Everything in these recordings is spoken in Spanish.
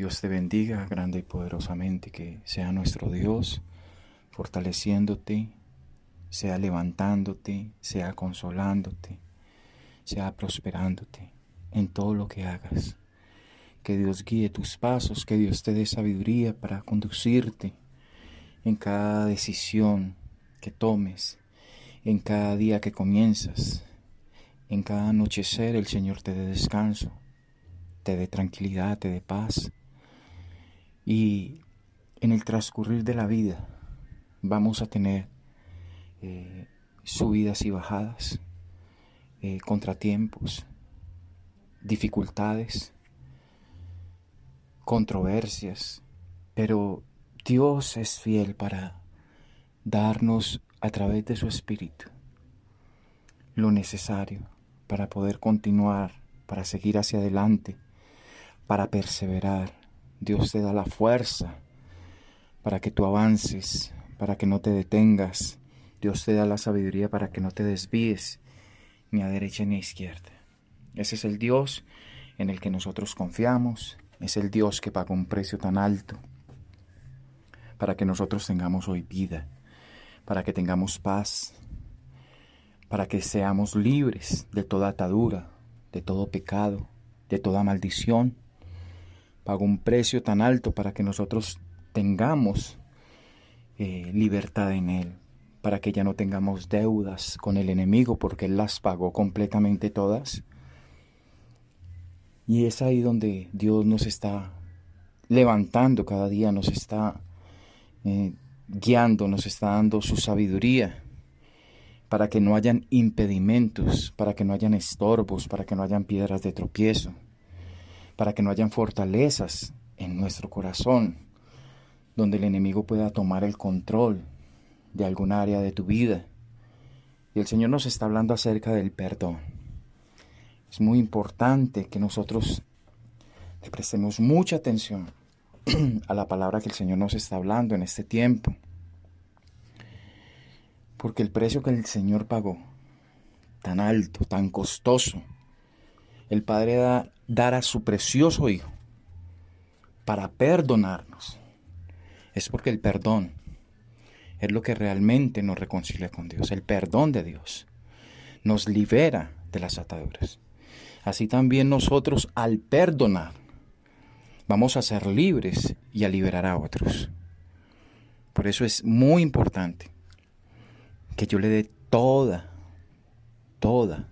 Dios te bendiga grande y poderosamente, que sea nuestro Dios fortaleciéndote, sea levantándote, sea consolándote, sea prosperándote en todo lo que hagas. Que Dios guíe tus pasos, que Dios te dé sabiduría para conducirte en cada decisión que tomes, en cada día que comienzas, en cada anochecer el Señor te dé descanso, te dé tranquilidad, te dé paz. Y en el transcurrir de la vida vamos a tener eh, subidas y bajadas, eh, contratiempos, dificultades, controversias, pero Dios es fiel para darnos a través de su Espíritu lo necesario para poder continuar, para seguir hacia adelante, para perseverar. Dios te da la fuerza para que tú avances, para que no te detengas. Dios te da la sabiduría para que no te desvíes ni a derecha ni a izquierda. Ese es el Dios en el que nosotros confiamos, es el Dios que pagó un precio tan alto para que nosotros tengamos hoy vida, para que tengamos paz, para que seamos libres de toda atadura, de todo pecado, de toda maldición. Pagó un precio tan alto para que nosotros tengamos eh, libertad en Él, para que ya no tengamos deudas con el enemigo, porque Él las pagó completamente todas. Y es ahí donde Dios nos está levantando cada día, nos está eh, guiando, nos está dando su sabiduría para que no hayan impedimentos, para que no hayan estorbos, para que no hayan piedras de tropiezo, para que no hayan fortalezas en nuestro corazón, donde el enemigo pueda tomar el control de algún área de tu vida. Y el Señor nos está hablando acerca del perdón. Es muy importante que nosotros le prestemos mucha atención a la palabra que el Señor nos está hablando en este tiempo. Porque el precio que el Señor pagó, tan alto, tan costoso, el Padre da, dar a su precioso Hijo para perdonarnos, es porque el perdón es lo que realmente nos reconcilia con Dios. El perdón de Dios nos libera de las ataduras. Así también nosotros al perdonar vamos a ser libres y a liberar a otros. Por eso es muy importante que yo le dé toda, toda,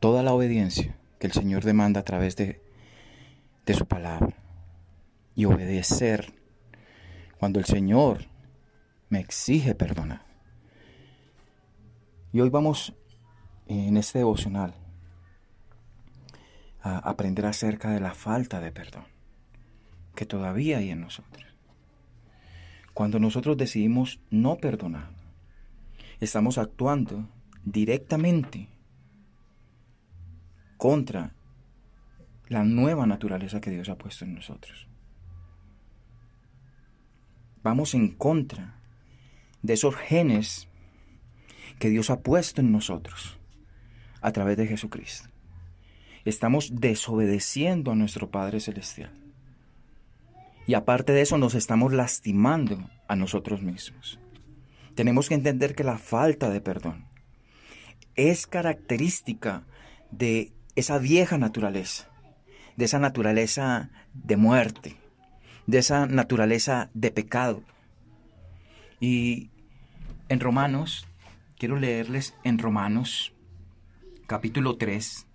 toda la obediencia que el Señor demanda a través de, de su palabra. Y obedecer cuando el Señor me exige perdonar. Y hoy vamos en este devocional a aprender acerca de la falta de perdón que todavía hay en nosotros. Cuando nosotros decidimos no perdonar, estamos actuando directamente contra la nueva naturaleza que Dios ha puesto en nosotros. Vamos en contra de esos genes que Dios ha puesto en nosotros a través de Jesucristo estamos desobedeciendo a nuestro Padre Celestial. Y aparte de eso nos estamos lastimando a nosotros mismos. Tenemos que entender que la falta de perdón es característica de esa vieja naturaleza, de esa naturaleza de muerte, de esa naturaleza de pecado. Y en Romanos, quiero leerles en Romanos capítulo 3,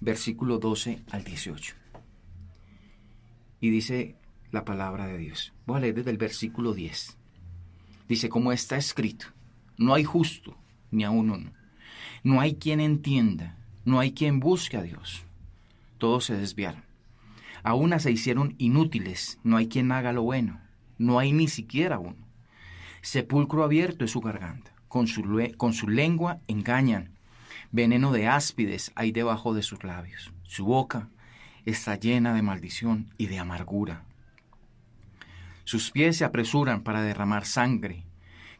versículo 12 al 18. Y dice la palabra de Dios. Voy a leer desde el versículo 10. Dice, como está escrito, no hay justo, ni aún uno. No hay quien entienda, no hay quien busque a Dios. Todos se desviaron. A una se hicieron inútiles, no hay quien haga lo bueno, no hay ni siquiera uno. Sepulcro abierto es su garganta, con su, con su lengua engañan Veneno de áspides hay debajo de sus labios. Su boca está llena de maldición y de amargura. Sus pies se apresuran para derramar sangre.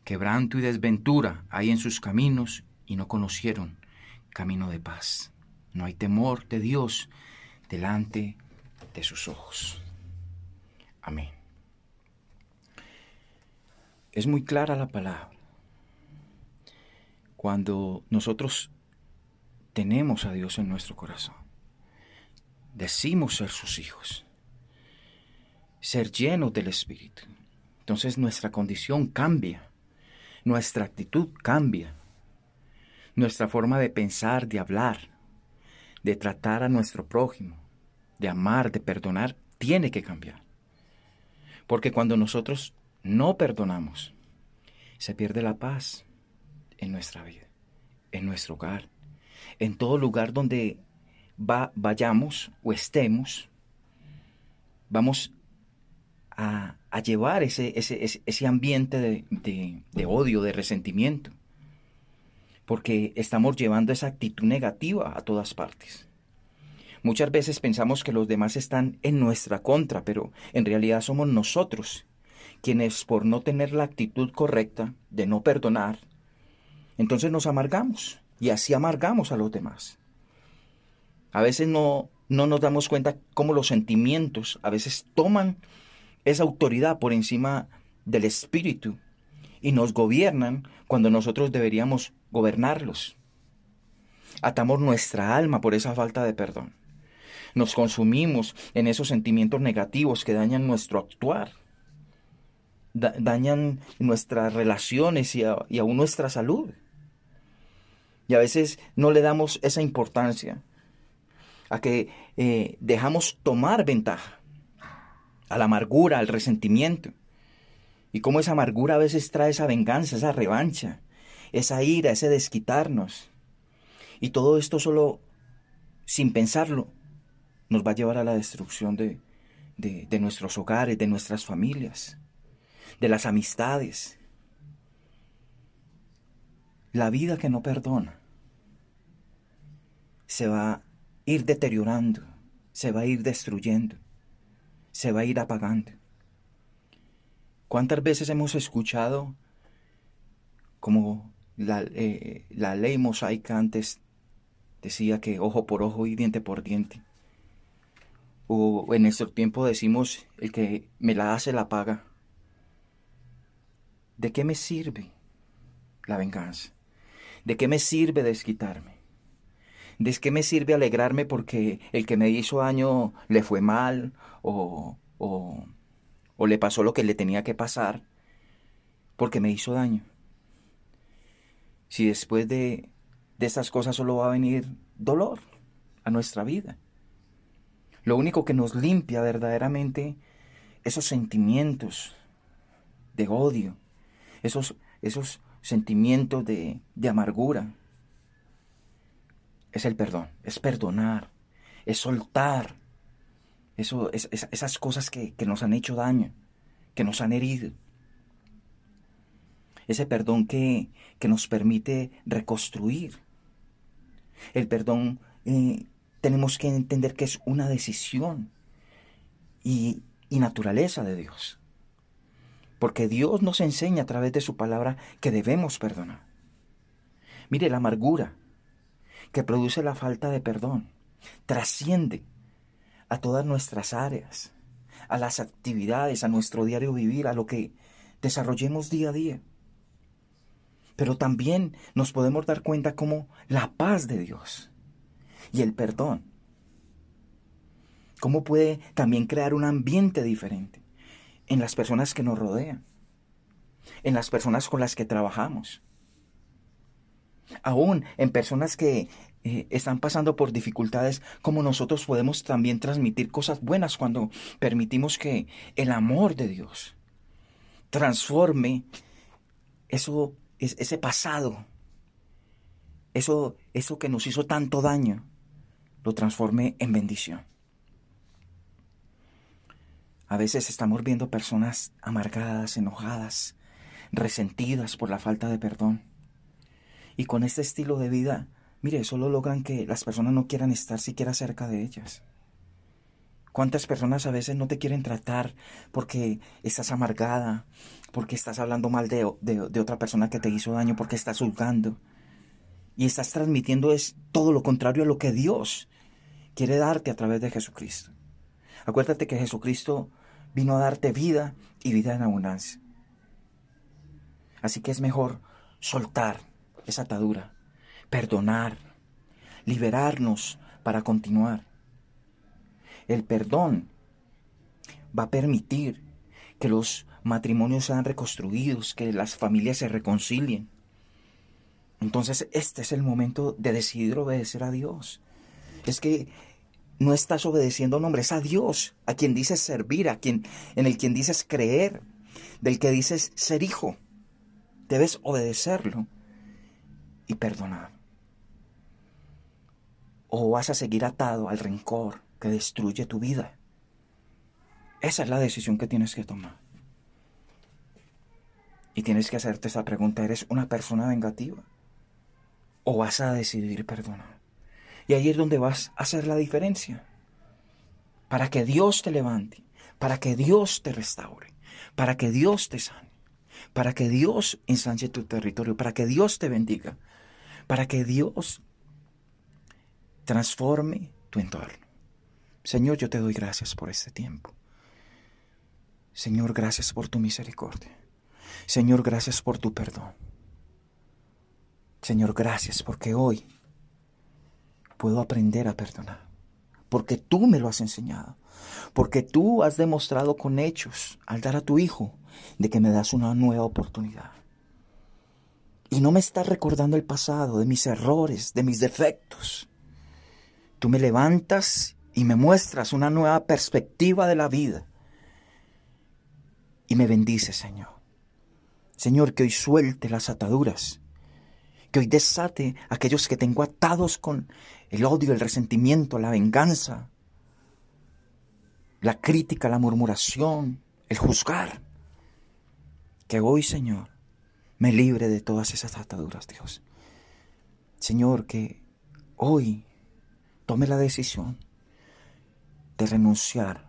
Quebranto y desventura hay en sus caminos y no conocieron camino de paz. No hay temor de Dios delante de sus ojos. Amén. Es muy clara la palabra. Cuando nosotros tenemos a Dios en nuestro corazón, decimos ser sus hijos, ser llenos del Espíritu. Entonces nuestra condición cambia, nuestra actitud cambia, nuestra forma de pensar, de hablar, de tratar a nuestro prójimo, de amar, de perdonar, tiene que cambiar. Porque cuando nosotros no perdonamos, se pierde la paz en nuestra vida, en nuestro hogar, en todo lugar donde va, vayamos o estemos, vamos a, llevar ese, ese, ambiente de, de odio, de resentimiento, porque estamos llevando esa actitud negativa a todas partes. Muchas veces pensamos que los demás están en nuestra contra, pero en realidad somos nosotros quienes por no tener la actitud correcta de no perdonar, entonces nos amargamos y así amargamos a los demás. A veces no, no nos damos cuenta cómo los sentimientos a veces toman esa autoridad por encima del espíritu y nos gobiernan cuando nosotros deberíamos gobernarlos. Atamos nuestra alma por esa falta de perdón. Nos consumimos en esos sentimientos negativos que dañan nuestro actuar, dañan nuestras relaciones y, aún nuestra salud. Y a veces no le damos esa importancia a que eh, dejamos tomar ventaja a la amargura, al resentimiento. Y cómo esa amargura a veces trae esa venganza, esa revancha, esa ira, ese desquitarnos. Y todo esto solo, sin pensarlo, nos va a llevar a la destrucción de, de, nuestros hogares, de nuestras familias, de las amistades. La vida que no perdona se va ir deteriorando, se va a ir destruyendo, se va a ir apagando. ¿Cuántas veces hemos escuchado como la, eh, la ley mosaica antes decía que ojo por ojo y diente por diente? O en nuestro tiempo decimos, el que me la hace la paga. ¿De qué me sirve la venganza? ¿De qué me sirve desquitarme? ¿De qué me sirve alegrarme porque el que me hizo daño le fue mal o, o, o le pasó lo que le tenía que pasar porque me hizo daño? Si después de, de estas cosas solo va a venir dolor a nuestra vida. Lo único que nos limpia verdaderamente esos sentimientos de odio, esos, esos sentimientos de, de amargura, es el perdón, es perdonar, es soltar eso, esas cosas que, que nos han hecho daño, que nos han herido. Ese perdón que, que nos permite reconstruir. El perdón eh, tenemos que entender que es una decisión y, y naturaleza de Dios. Porque Dios nos enseña a través de su palabra que debemos perdonar. Mire, la amargura, que produce la falta de perdón. Trasciende a todas nuestras áreas, a las actividades, a nuestro diario vivir, a lo que desarrollemos día a día. Pero también nos podemos dar cuenta como la paz de Dios y el perdón, cómo puede también crear un ambiente diferente en las personas que nos rodean, en las personas con las que trabajamos, aún en personas que eh, están pasando por dificultades, como nosotros podemos también transmitir cosas buenas cuando permitimos que el amor de Dios transforme eso, ese pasado, eso, eso que nos hizo tanto daño, lo transforme en bendición. A veces estamos viendo personas amargadas, enojadas, resentidas por la falta de perdón. Y con este estilo de vida, mire, solo logran que las personas no quieran estar siquiera cerca de ellas. ¿Cuántas personas a veces no te quieren tratar porque estás amargada, porque estás hablando mal de, de, otra persona que te hizo daño, porque estás juzgando? Y estás transmitiendo es todo lo contrario a lo que Dios quiere darte a través de Jesucristo. Acuérdate que Jesucristo vino a darte vida y vida en abundancia. Así que es mejor soltar esa atadura, perdonar, liberarnos para continuar. El perdón va a permitir que los matrimonios sean reconstruidos, que las familias se reconcilien. Entonces este es el momento de decidir obedecer a Dios. Es que no estás obedeciendo nombres a Dios, a quien dices servir, a quien en el quien dices creer, del que dices ser hijo. Debes obedecerlo y perdonar. O vas a seguir atado al rencor que destruye tu vida. Esa es la decisión que tienes que tomar. Y tienes que hacerte esa pregunta, ¿eres una persona vengativa? ¿O vas a decidir perdonar? Y ahí es donde vas a hacer la diferencia. Para que Dios te levante, para que Dios te restaure, para que Dios te sane, para que Dios ensanche tu territorio, para que Dios te bendiga, para que Dios transforme tu entorno. Señor, yo te doy gracias por este tiempo. Señor, gracias por tu misericordia. Señor, gracias por tu perdón. Señor, gracias porque hoy puedo aprender a perdonar. Porque tú me lo has enseñado. Porque tú has demostrado con hechos al dar a tu Hijo de que me das una nueva oportunidad. Y no me estás recordando el pasado, de mis errores, de mis defectos. Tú me levantas y me muestras una nueva perspectiva de la vida. Y me bendices, Señor. Señor, que hoy suelte las ataduras que hoy desate a aquellos que tengo atados con el odio, el resentimiento, la venganza, la crítica, la murmuración, el juzgar. Que hoy, Señor, me libre de todas esas ataduras, Dios. Señor, que hoy tome la decisión de renunciar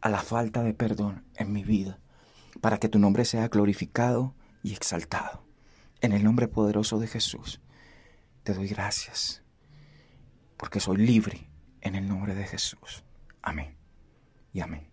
a la falta de perdón en mi vida, para que tu nombre sea glorificado y exaltado. En el nombre poderoso de Jesús, te doy gracias, porque soy libre en el nombre de Jesús. Amén y amén.